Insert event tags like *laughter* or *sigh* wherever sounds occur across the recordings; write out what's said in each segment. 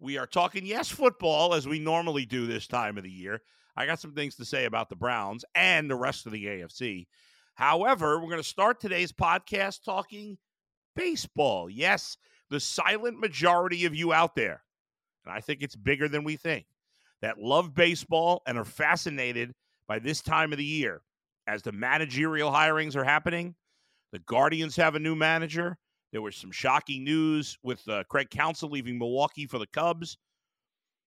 we are talking, yes, football, as we normally do this time of the year. I got some things to say about the Browns and the rest of the AFC. However, we're going to start today's podcast talking baseball. Yes, the silent majority of you out there, and I think it's bigger than we think, that love baseball and are fascinated by this time of the year as the managerial hirings are happening. The Guardians have a new manager. There was some shocking news with uh, Craig Counsell leaving Milwaukee for the Cubs.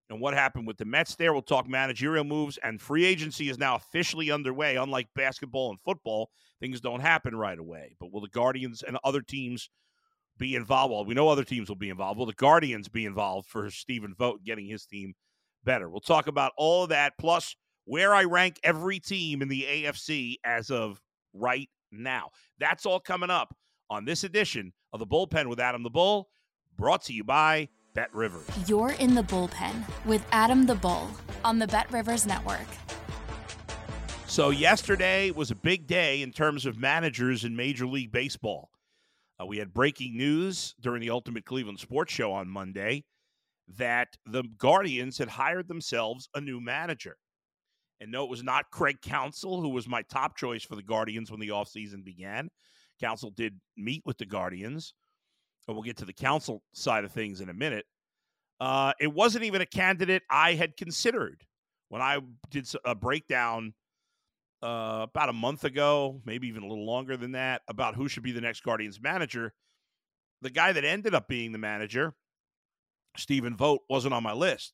And what happened with the Mets there? We'll talk managerial moves. And free agency is now officially underway. Unlike basketball and football, things don't happen right away. But will the Guardians and other teams be involved? Well, we know other teams will be involved. Will the Guardians be involved for Stephen Vogt getting his team better? We'll talk about all of that, plus where I rank every team in the AFC as of right now. That's all coming up on this edition of the Bullpen with Adam the Bull, brought to you by Bet Rivers. You're in the bullpen with Adam the Bull on the Bet Rivers Network. So, yesterday was a big day in terms of managers in Major League Baseball. Uh, we had breaking news during the Ultimate Cleveland Sports Show on Monday that the Guardians had hired themselves a new manager. And no, it was not Craig Counsell, who was my top choice for the Guardians when the offseason began. Counsell did meet with the Guardians, and we'll get to the Counsell side of things in a minute. Uh, it wasn't even a candidate I had considered when I did a breakdown uh, about a month ago, maybe even a little longer than that, about who should be the next Guardians manager. The guy that ended up being the manager, Stephen Vogt, wasn't on my list.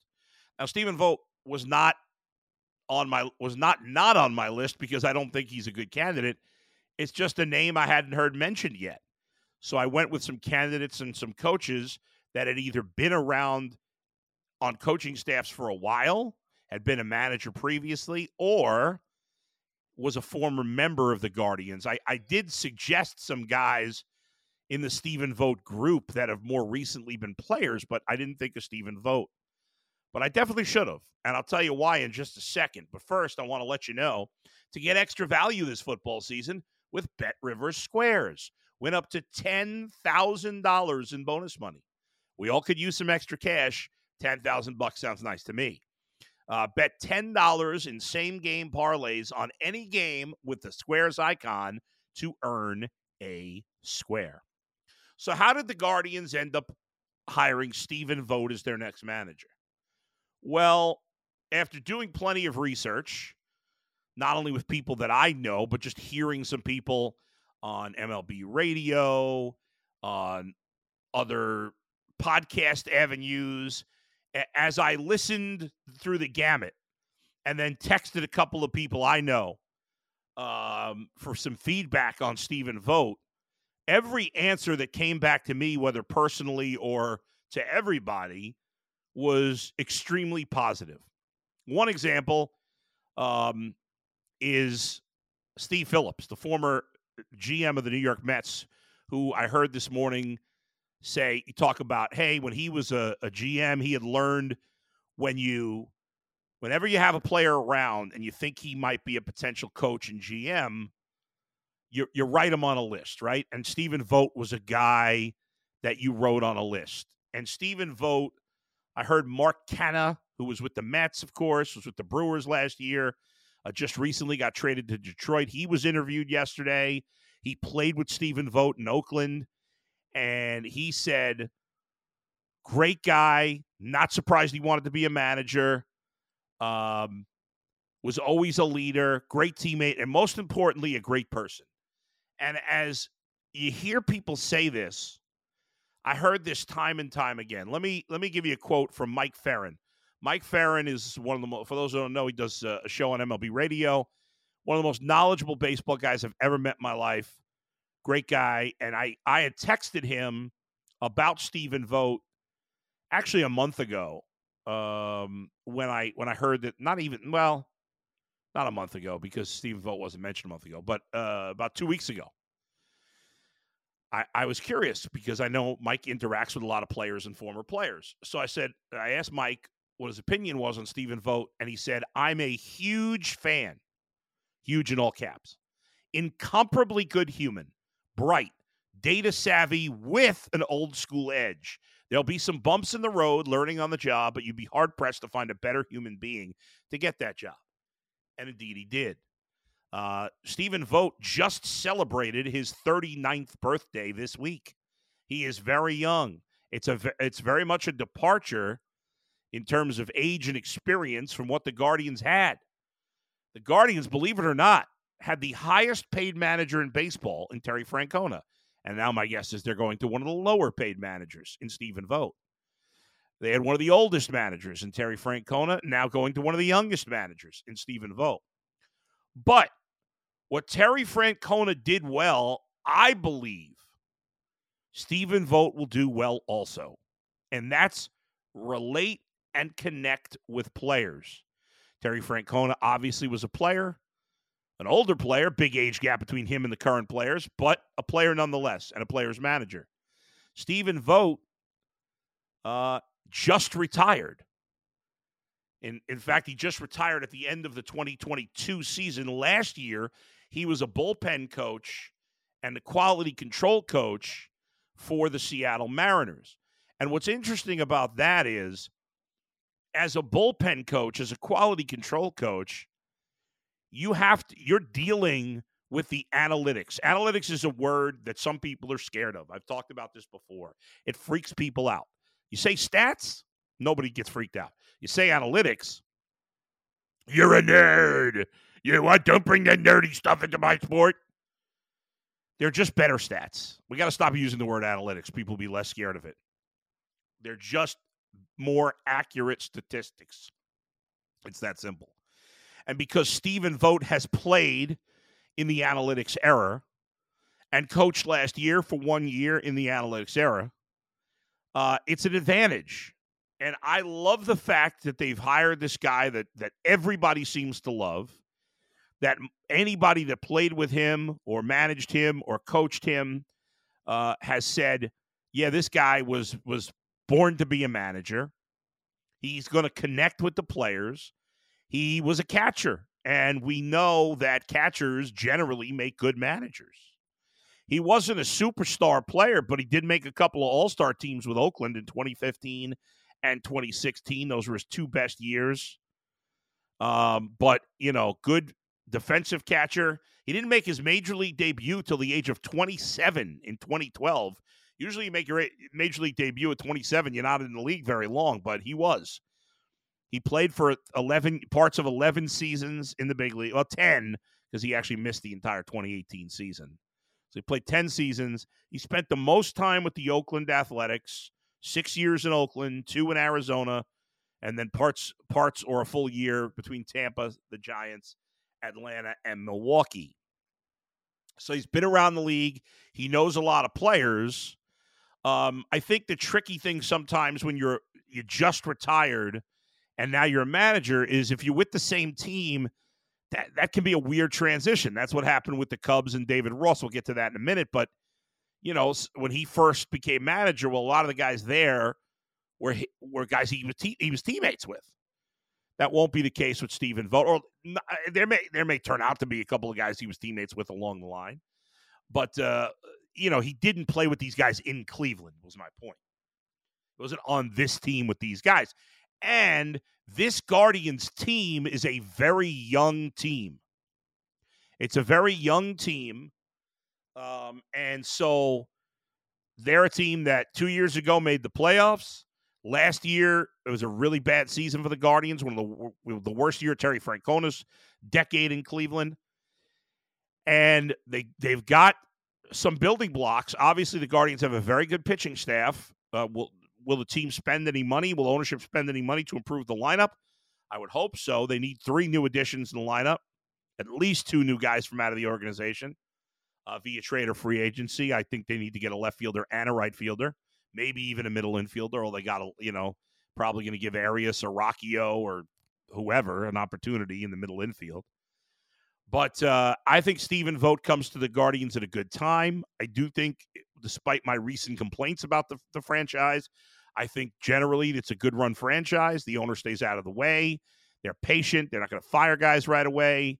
Now, Stephen Vogt was not on my was not not on my list because I don't think he's a good candidate. It's just a name I hadn't heard mentioned yet. So I went with some candidates and some coaches that had either been around on coaching staffs for a while, had been a manager previously, or was a former member of the Guardians. I, I did suggest some guys in the Stephen Vogt group that have more recently been players, but I didn't think of Stephen Vogt. But I definitely should have. And I'll tell you why in just a second. But first, I want to let you know to get extra value this football season, with Bet Rivers Squares. Win up to $10,000 in bonus money. We all could use some extra cash. 10,000 bucks sounds nice to me. Uh, bet $10 in same game parlays on any game with the squares icon to earn a square. So, how did the Guardians end up hiring Stephen Vogt as their next manager? Well, after doing plenty of research, not only with people that I know, but just hearing some people on MLB radio, on other podcast avenues. As I listened through the gamut and then texted a couple of people I know um, for some feedback on Stephen Vogt, every answer that came back to me, whether personally or to everybody, was extremely positive. One example um, is Steve Phillips, the former GM of the New York Mets, who I heard this morning say talk about, hey, when he was a, a GM, he had learned when you whenever you have a player around and you think he might be a potential coach and GM, you you write him on a list, right? And Stephen Vogt was a guy that you wrote on a list. And Stephen Vogt, I heard Mark Canha, who was with the Mets, of course, was with the Brewers last year, uh, just recently got traded to Detroit. He was interviewed yesterday. He played with Stephen Vogt in Oakland, and he said, "Great guy. Not surprised he wanted to be a manager. Um, was always a leader, great teammate, and most importantly, a great person." And as you hear people say this, I heard this time and time again. Let me let me give you a quote from Mike Ferrin. Mike Ferrin is one of the most, for those who don't know, he does uh, a show on MLB Radio. One of the most knowledgeable baseball guys I've ever met in my life. Great guy. And I, I had texted him about Stephen Vogt actually a month ago um, when I when I heard that not even well, not a month ago because Stephen Vogt wasn't mentioned a month ago, but uh, about two weeks ago. I, I was curious because I know Mike interacts with a lot of players and former players. So I said, I asked Mike what his opinion was on Stephen Vogt, and he said, I'm a huge fan, huge in all caps, incomparably good human, bright, data savvy with an old school edge. There'll be some bumps in the road learning on the job, but you'd be hard pressed to find a better human being to get that job. And indeed, he did. Uh, Stephen Vogt just celebrated his 39th birthday this week. He is very young. It's a it's very much a departure in terms of age and experience from what the Guardians had. The Guardians, believe it or not, had the highest paid manager in baseball in Terry Francona. And now my guess is they're going to one of the lower paid managers in Stephen Vogt. They had one of the oldest managers in Terry Francona, now going to one of the youngest managers in Stephen Vogt. But what Terry Francona did well, I believe Stephen Vogt will do well also. And that's relate and connect with players. Terry Francona obviously was a player, an older player, big age gap between him and the current players, but a player nonetheless and a player's manager. Stephen Vogt uh, just retired. In, in fact, he just retired at the end of the 2022 season. Last year, he was a bullpen coach and the quality control coach for the Seattle Mariners. And what's interesting about that is, as a bullpen coach, as a quality control coach, you have to, you're dealing with the analytics. Analytics is a word that some people are scared of. I've talked about this before. It freaks people out. You say stats, nobody gets freaked out. You say analytics, you're a nerd. You what? Don't bring that nerdy stuff into my sport. They're just better stats. We got to stop using the word analytics. People will be less scared of it. They're just more accurate statistics. It's that simple. And because Stephen Vogt has played in the analytics era and coached last year for one year in the analytics era, uh, it's an advantage. And I love the fact that they've hired this guy that that everybody seems to love. That anybody that played with him or managed him or coached him uh, has said, "Yeah, this guy was was born to be a manager. He's going to connect with the players. He was a catcher, and we know that catchers generally make good managers. He wasn't a superstar player, but he did make a couple of All Star teams with Oakland in 2015 and 2016. Those were his two best years. Um, but you know, good defensive catcher. He didn't make his major league debut till the age of 27 in 2012. Usually, you make your major league debut at 27. You're not in the league very long, but he was. He played for 11 parts of 11 seasons in the big league. Well, 10 because he actually missed the entire 2018 season. So he played 10 seasons. He spent the most time with the Oakland Athletics, six years in Oakland, two in Arizona, and then parts parts or a full year between Tampa, the Giants, Atlanta, and Milwaukee. So he's been around the league. He knows a lot of players. Um, I think the tricky thing sometimes when you're you just retired and now you're a manager is if you're with the same team, that that can be a weird transition. That's what happened with the Cubs and David Ross. We'll get to that in a minute, but you know, when he first became manager, well, a lot of the guys there were were guys he was te- he was teammates with. That won't be the case with Stephen Vogt. Or uh, there may there may turn out to be a couple of guys he was teammates with along the line, but uh, you know he didn't play with these guys in Cleveland. Was my point. It wasn't on this team with these guys, and this Guardians team is a very young team. It's a very young team, um, and so they're a team that two years ago made the playoffs. Last year, it was a really bad season for the Guardians, one of the the worst year Terry Francona's decade in Cleveland. And they they've got some building blocks. Obviously, the Guardians have a very good pitching staff. Uh, will will the team spend any money? Will ownership spend any money to improve the lineup? I would hope so. They need three new additions in the lineup, at least two new guys from out of the organization uh, via trade or free agency. I think they need to get a left fielder and a right fielder, maybe even a middle infielder. Or they got a you know probably going to give Arias or Rocchio or whoever an opportunity in the middle infield. But uh, I think Stephen Vogt comes to the Guardians at a good time. I do think, despite my recent complaints about the, the franchise, I think generally it's a good run franchise. The owner stays out of the way. They're patient. They're not going to fire guys right away.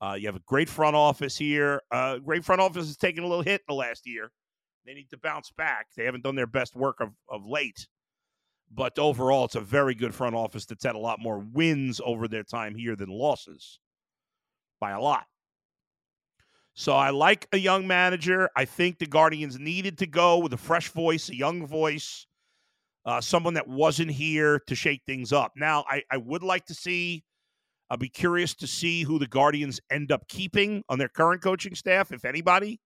Uh, you have a great front office here. Uh, great front office has taken a little hit in the last year. They need to bounce back. They haven't done their best work of, of late. But overall, it's a very good front office that's had a lot more wins over their time here than losses by a lot. So I like a young manager. I think the Guardians needed to go with a fresh voice, a young voice, uh, someone that wasn't here to shake things up. Now, I, I would like to see, I'll be curious to see who the Guardians end up keeping on their current coaching staff, if anybody.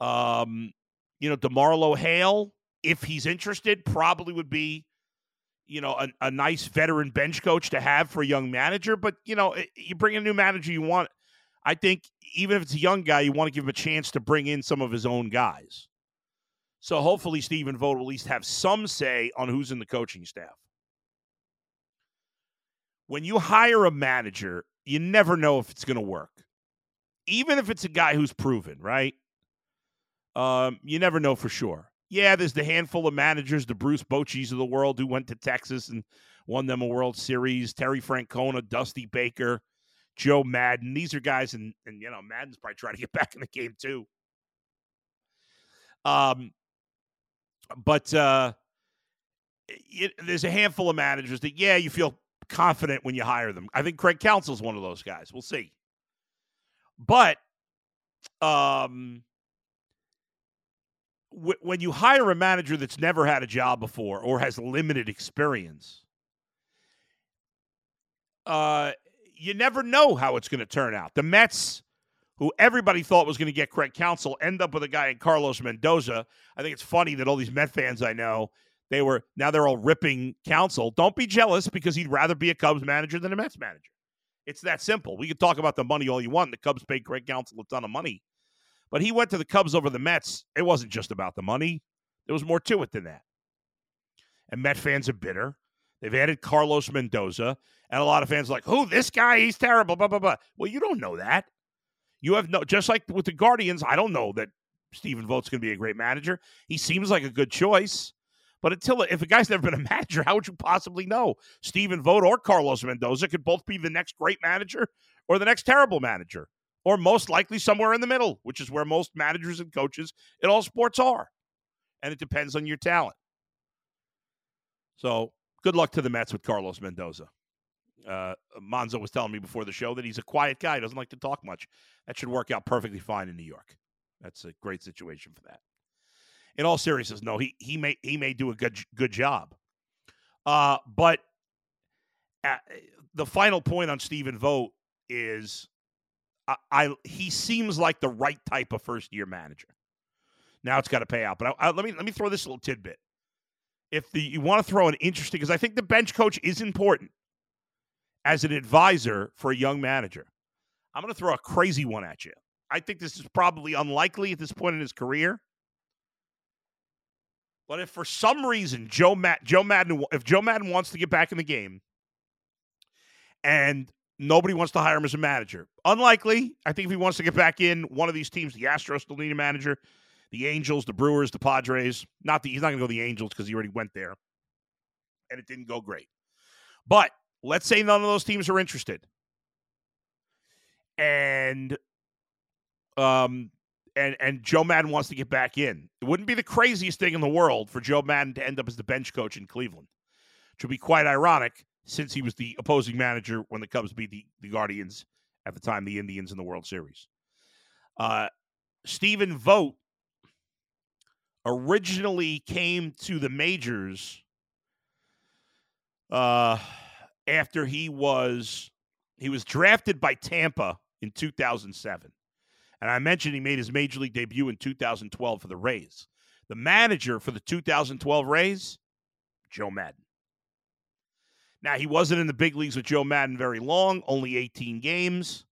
Um, you know, DeMarlo Hale, if he's interested, probably would be, you know, a, a nice veteran bench coach to have for a young manager. But, you know, you bring a new manager, you want, I think, even if it's a young guy, you want to give him a chance to bring in some of his own guys. So hopefully Stephen Vogt will at least have some say on who's in the coaching staff. When you hire a manager, you never know if it's going to work. Even if it's a guy who's proven, right? Um, you never know for sure. Yeah, there's the handful of managers, the Bruce Bocheys of the world who went to Texas and won them a World Series, Terry Francona, Dusty Baker, Joe Maddon. These are guys, and, and you know, Maddon's probably trying to get *laughs* back in the game too. Um, but uh, it, there's a handful of managers that, yeah, you feel confident when you hire them. I think Craig Counsell's one of those guys. We'll see. But um, when you hire a manager that's never had a job before or has limited experience, uh, you never know how it's going to turn out. The Mets who everybody thought was going to get Craig Counsell, end up with a guy in Carlos Mendoza. I think it's funny that all these Met fans I know, they were now they're all ripping Counsell. Don't be jealous because he'd rather be a Cubs manager than a Mets manager. It's that simple. We could talk about the money all you want. The Cubs paid Craig Counsell a ton of money. But he went to the Cubs over the Mets. It wasn't just about the money. There was more to it than that. And Met fans are bitter. They've added Carlos Mendoza, and a lot of fans are like, "Who this guy? He's terrible." Blah blah blah. Well, you don't know that. You have no, just like with the Guardians, I don't know that Stephen Vogt's going to be a great manager. He seems like a good choice. But until if a guy's never been a *laughs* manager, how would you possibly know? Stephen Vogt or Carlos Mendoza could both be the next great manager or the next terrible manager, or most likely somewhere in the middle, which is where most managers and coaches in all sports are. And it depends on your talent. So good luck to the Mets with Carlos Mendoza. Uh, Monzo was telling me before the show that he's a quiet guy, doesn't like to talk much. That should work out perfectly fine in New York. That's a great situation for that. In all seriousness, no, he he may he may do a good good job. Uh, but uh, the final point on Stephen Vogt is, I, I, he seems like the right type of first year manager. Now it's got to pay out, but I, let me let me throw this little tidbit. If the, you want to throw an interesting, because I think the bench coach is important as an advisor for a young manager. I'm going to throw a crazy one at you. I think this is probably unlikely at this point in his career. But if for some reason Joe Matt Joe Maddon if Joe Maddon wants to get back in the game and nobody wants to hire him as a manager, unlikely. I think if he wants to get back in one of these teams, the Astros still need a manager, the Angels, the Brewers, the Padres. Not the he's not going to go the Angels because he already went there, and it didn't go great. But Let's say none of those teams are interested. And um and and Joe Maddon wants to get back in. It wouldn't be the craziest thing in the world for Joe Maddon to end up as the bench coach in Cleveland. Which would be quite ironic since he was the opposing manager when the Cubs beat the, the Guardians at the time, the Indians in the World Series. Uh, Stephen Vogt originally came to the majors uh, after he was he was drafted by Tampa in 2007. And I mentioned he made his major league debut in 2012 for the Rays. The manager for the 2012 Rays, Joe Maddon. Now, he wasn't in the big leagues with Joe Maddon very long, only 18 games.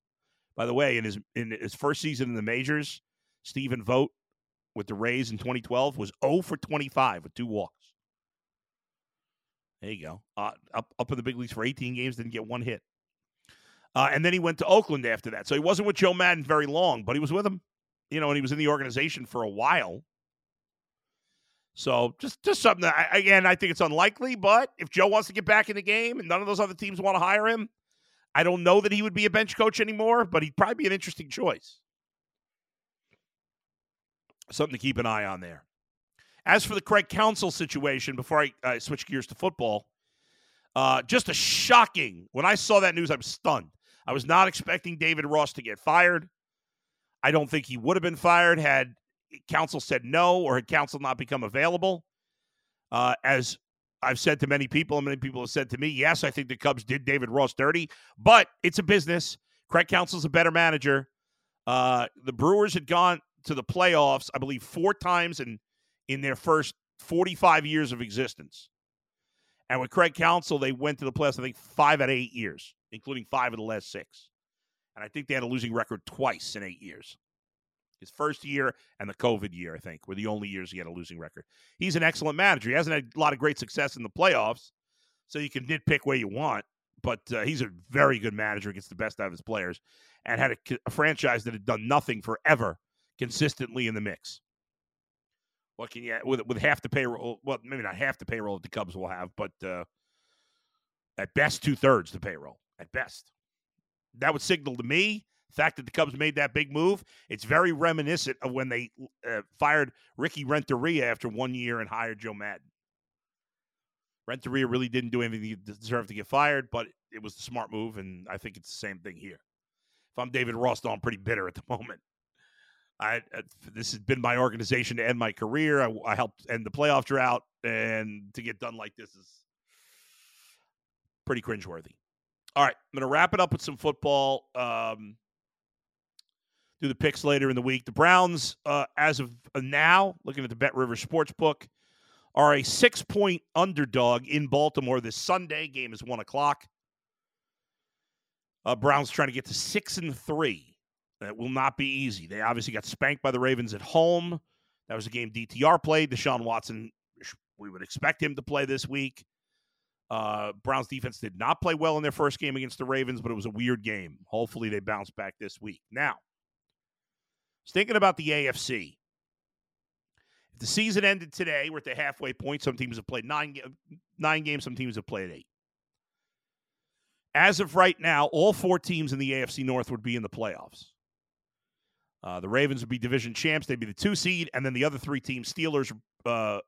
By the way, in his in his first season in the majors, Stephen Vogt with the Rays in 2012 was 0 for 25 with two walks. There you go. Uh, up up in the big leagues for 18 games, didn't get one hit. Uh, and then he went to Oakland after that. So he wasn't with Joe Maddon very long, but he was with him, you know, and he was in the organization for a while. So just just something that I, again I think it's unlikely, but if Joe wants to get back in the game and none of those other teams want to hire him, I don't know that he would be a bench coach anymore, but he'd probably be an interesting choice. Something to keep an eye on there. As for the Craig Counsell situation, before I switch gears to football, uh, just a shocking. When I saw that news, I'm stunned. I was not expecting David Ross to get fired. I don't think he would have been fired had Counsell said no or had Counsell not become available. Uh, as I've said to many people, and many people have said to me, yes, I think the Cubs did David Ross dirty, but it's a business. Craig Counsell's a better manager. Uh, the Brewers had gone to the playoffs, I believe, four times in in their first 45 years of existence. And with Craig Counsell, they went to the playoffs, I think, five out of eight years, including five of the last six. And I think they had a losing record twice in eight years. His first year and the COVID year, I think, were the only years he had a losing record. He's an excellent manager. He hasn't had a lot of great success in the playoffs, so you can nitpick where you want, but uh, he's a very good manager gets the best out of his players and had a, a franchise that had done nothing forever consistently in the mix. What can you with with half the payroll? Well, maybe not half the payroll that the Cubs will have, but uh, at best two thirds the payroll. At best, that would signal to me fact that the Cubs made that big move. It's very reminiscent of when they uh, fired Ricky Renteria after one year and hired Joe Maddon. Renteria really didn't do anything to deserve to get fired, but it was the smart move, and I think it's the same thing here. If I'm David Ross, though, I'm pretty bitter at the *laughs* moment. I, uh, this has been my organization to end my career. I, I, helped end the playoff drought, and to get done like this is pretty cringeworthy. All right, I'm going to wrap it up with some football. Um, do the picks later in the week. The Browns, uh, as of now, looking at the Bet River Sportsbook, are a six point underdog in Baltimore this Sunday. Game is one o'clock. Uh, Browns trying to get to six and three. That will not be easy. They obviously got spanked by the Ravens at home. That was a game DTR played. Deshaun Watson, we would expect him to play this week. Uh, Browns defense did not play well in their first game against the Ravens, but it was a weird game. Hopefully, they bounce back this week. Now, thinking about the AFC. If the season ended today, we're at the halfway point. Some teams have played nine, nine games, some teams have played eight. As of right now, all four teams in the AFC North would be in the playoffs. Uh, the Ravens would be division champs. They'd be the two seed. And then the other three teams, Steelers, uh,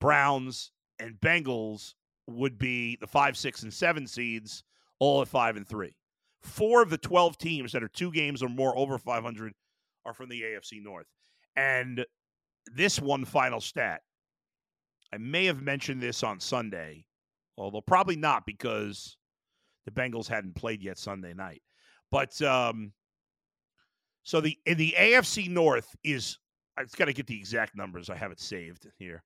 Browns, and Bengals, would be the five, six, and seven seeds, all at five and three. Four of the 12 teams that are two games or more over 500 are from the AFC North. And this one final stat, I may have mentioned this on Sunday, although probably not because the Bengals hadn't played yet Sunday night. But um, so the in the AFC North is I've got to get the exact numbers. I have it saved here.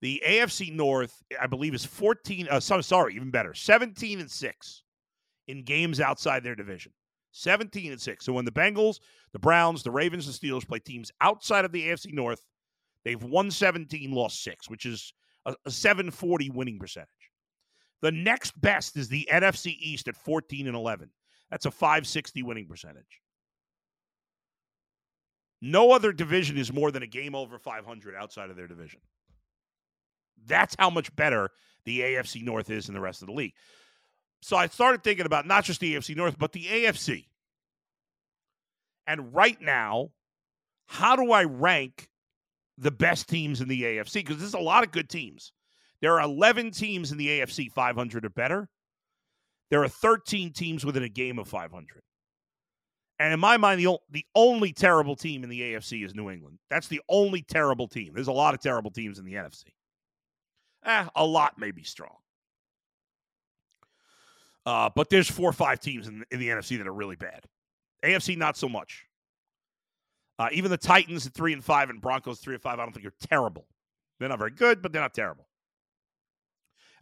The AFC North, I believe, is 14. Uh, so, sorry, even better, 17 and six in games outside their division. 17 and six. So when the Bengals, the Browns, the Ravens, and Steelers play teams outside of the AFC North, they've won 17, lost six, which is a, a 740 winning percentage. The next best is the NFC East at 14 and 11. That's a 560 winning percentage. No other division is more than a game over 500 outside of their division. That's how much better the AFC North is than the rest of the league. So I started thinking about not just the AFC North, but the AFC. And right now, how do I rank the best teams in the AFC? Because there's a lot of good teams. There are 11 teams in the AFC 500 or better. There are 13 teams within a game of 500. And in my mind, the, the only terrible team in the AFC is New England. That's the only terrible team. There's a lot of terrible teams in the NFC. Eh, a lot may be strong. Uh, but there's four or five teams in, in the NFC that are really bad. AFC, not so much. Uh, even the Titans at three and five and Broncos three and five, I don't think are terrible. They're not very good, but they're not terrible.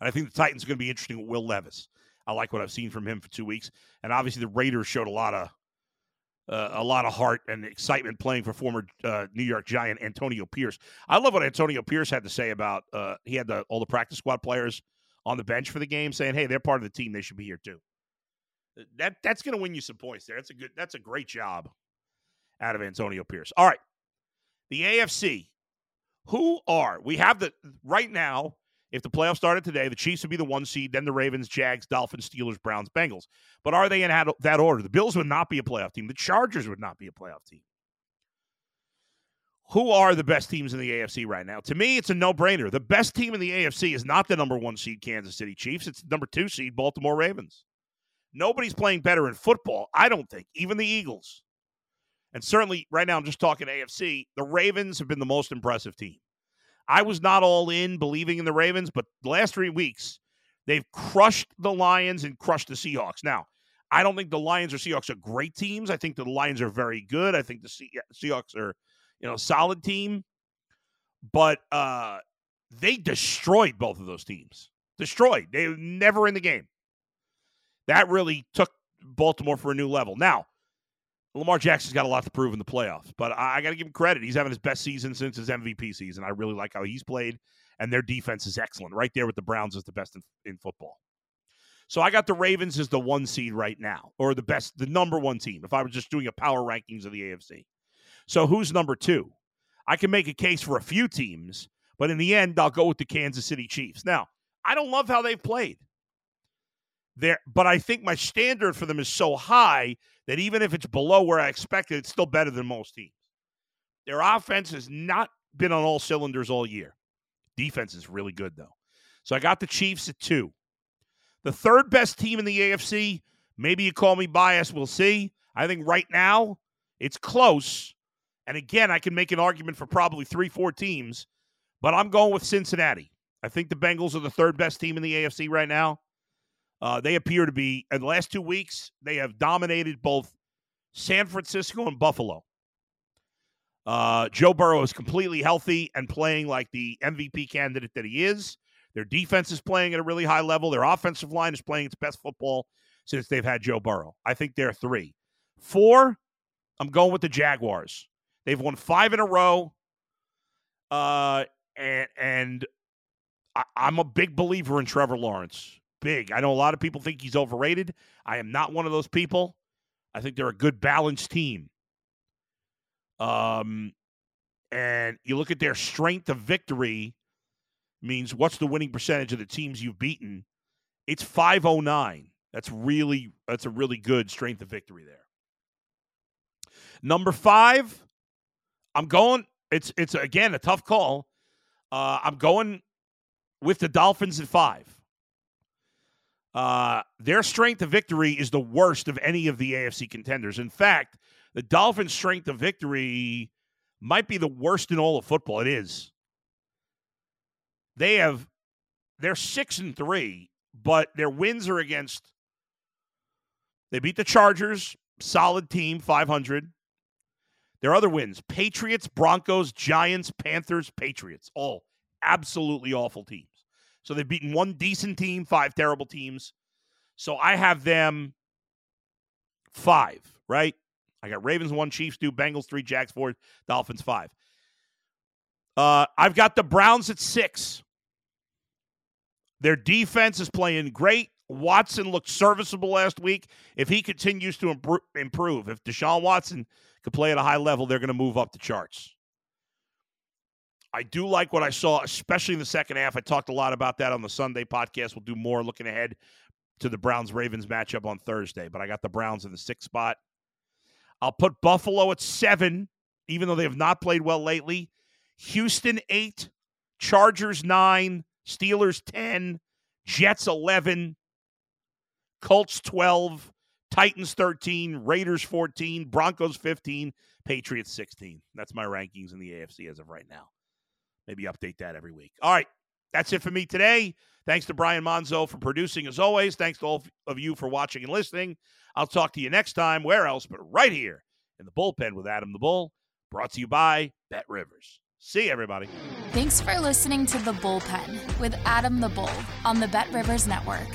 And I think the Titans are going to be interesting with Will Levis. I like what I've seen from him for two weeks, and obviously the Raiders showed a lot of uh, a lot of heart and excitement playing for former uh, New York Giant Antonio Pierce. I love what Antonio Pierce had to say about uh, he had the, all the practice squad players on the bench for the game, saying, "Hey, they're part of the team; they should be here too." That that's going to win you some points there. That's a good. That's a great job out of Antonio Pierce. All right, the AFC. Who are we have the right now? If the playoffs started today, the Chiefs would be the one seed, then the Ravens, Jags, Dolphins, Steelers, Browns, Bengals. But are they in that order? The Bills would not be a playoff team. The Chargers would not be a playoff team. Who are the best teams in the AFC right now? To me, it's a no brainer. The best team in the AFC is not the number one seed Kansas City Chiefs, it's the number two seed Baltimore Ravens. Nobody's playing better in football, I don't think, even the Eagles. And certainly right now, I'm just talking AFC. The Ravens have been the most impressive team. I was not all in believing in the Ravens, but the last three weeks, they've crushed the Lions and crushed the Seahawks. Now, I don't think the Lions or Seahawks are great teams. I think the Lions are very good. I think the Seahawks are, you know, solid team. But uh, they destroyed both of those teams. Destroyed. They were never in the game. That really took Baltimore for a new level. Now, Lamar Jackson's got a lot to prove in the playoffs, but I, I got to give him credit. He's having his best season since his MVP season. I really like how he's played, and their defense is excellent. Right there with the Browns is the best in, in football. So I got the Ravens as the one seed right now, or the best, the number one team. If I was just doing a power rankings of the AFC, so who's number two? I can make a case for a few teams, but in the end, I'll go with the Kansas City Chiefs. Now, I don't love how they've played there, but I think my standard for them is so high that even if it's below where I expected, it's still better than most teams. Their offense has not been on all cylinders all year. Defense is really good, though. So I got the Chiefs at two. The third best team in the AFC, maybe you call me biased, we'll see. I think right now it's close. And again, I can make an argument for probably three, four teams, but I'm going with Cincinnati. I think the Bengals are the third best team in the AFC right now. Uh, they appear to be, in the last two weeks, they have dominated both San Francisco and Buffalo. Uh, Joe Burrow is completely healthy and playing like the MVP candidate that he is. Their defense is playing at a really high level. Their offensive line is playing its best football since they've had Joe Burrow. I think they're three. Four, I'm going with the Jaguars. They've won five in a row. Uh, and and I, I'm a big believer in Trevor Lawrence big. I know a lot of people think he's overrated. I am not one of those people. I think they're a good balanced team. Um, and you look at their strength of victory means what's the winning percentage of the teams you've beaten? It's 509. That's really that's a really good strength of victory there. Number 5, I'm going it's it's again a tough call. Uh, I'm going with the Dolphins at 5. Uh, their strength of victory is the worst of any of the AFC contenders. In fact, the Dolphins' strength of victory might be the worst in all of football. It is. They have they're six and three, but their wins are against. They beat the Chargers, solid team, five hundred. Their other wins: Patriots, Broncos, Giants, Panthers, Patriots, all absolutely awful teams. So they've beaten one decent team, five terrible teams. So I have them five, right? I got Ravens one, Chiefs two, Bengals three, Jags four, Dolphins five. Uh, I've got the Browns at six. Their defense is playing great. Watson looked serviceable last week. If he continues to improve, if Deshaun Watson could play at a high level, they're going to move up the charts. I do like what I saw, especially in the second half. I talked a lot about that on the Sunday podcast. We'll do more looking ahead to the Browns Ravens matchup on Thursday, but I got the Browns in the sixth spot. I'll put Buffalo at seven, even though they have not played well lately. Houston, eight. Chargers, nine. Steelers, 10. Jets, 11. Colts, 12. Titans, 13. Raiders, 14. Broncos, 15. Patriots, 16. That's my rankings in the AFC as of right now maybe update that every week. All right. That's it for me today. Thanks to Brian Monzo for producing as always. Thanks to all of you for watching and listening. I'll talk to you next time. Where else but right here in the bullpen with Adam the Bull Brought to you by Bet Rivers. See everybody. Thanks for listening to The Bullpen with Adam the Bull on the Bet Rivers Network.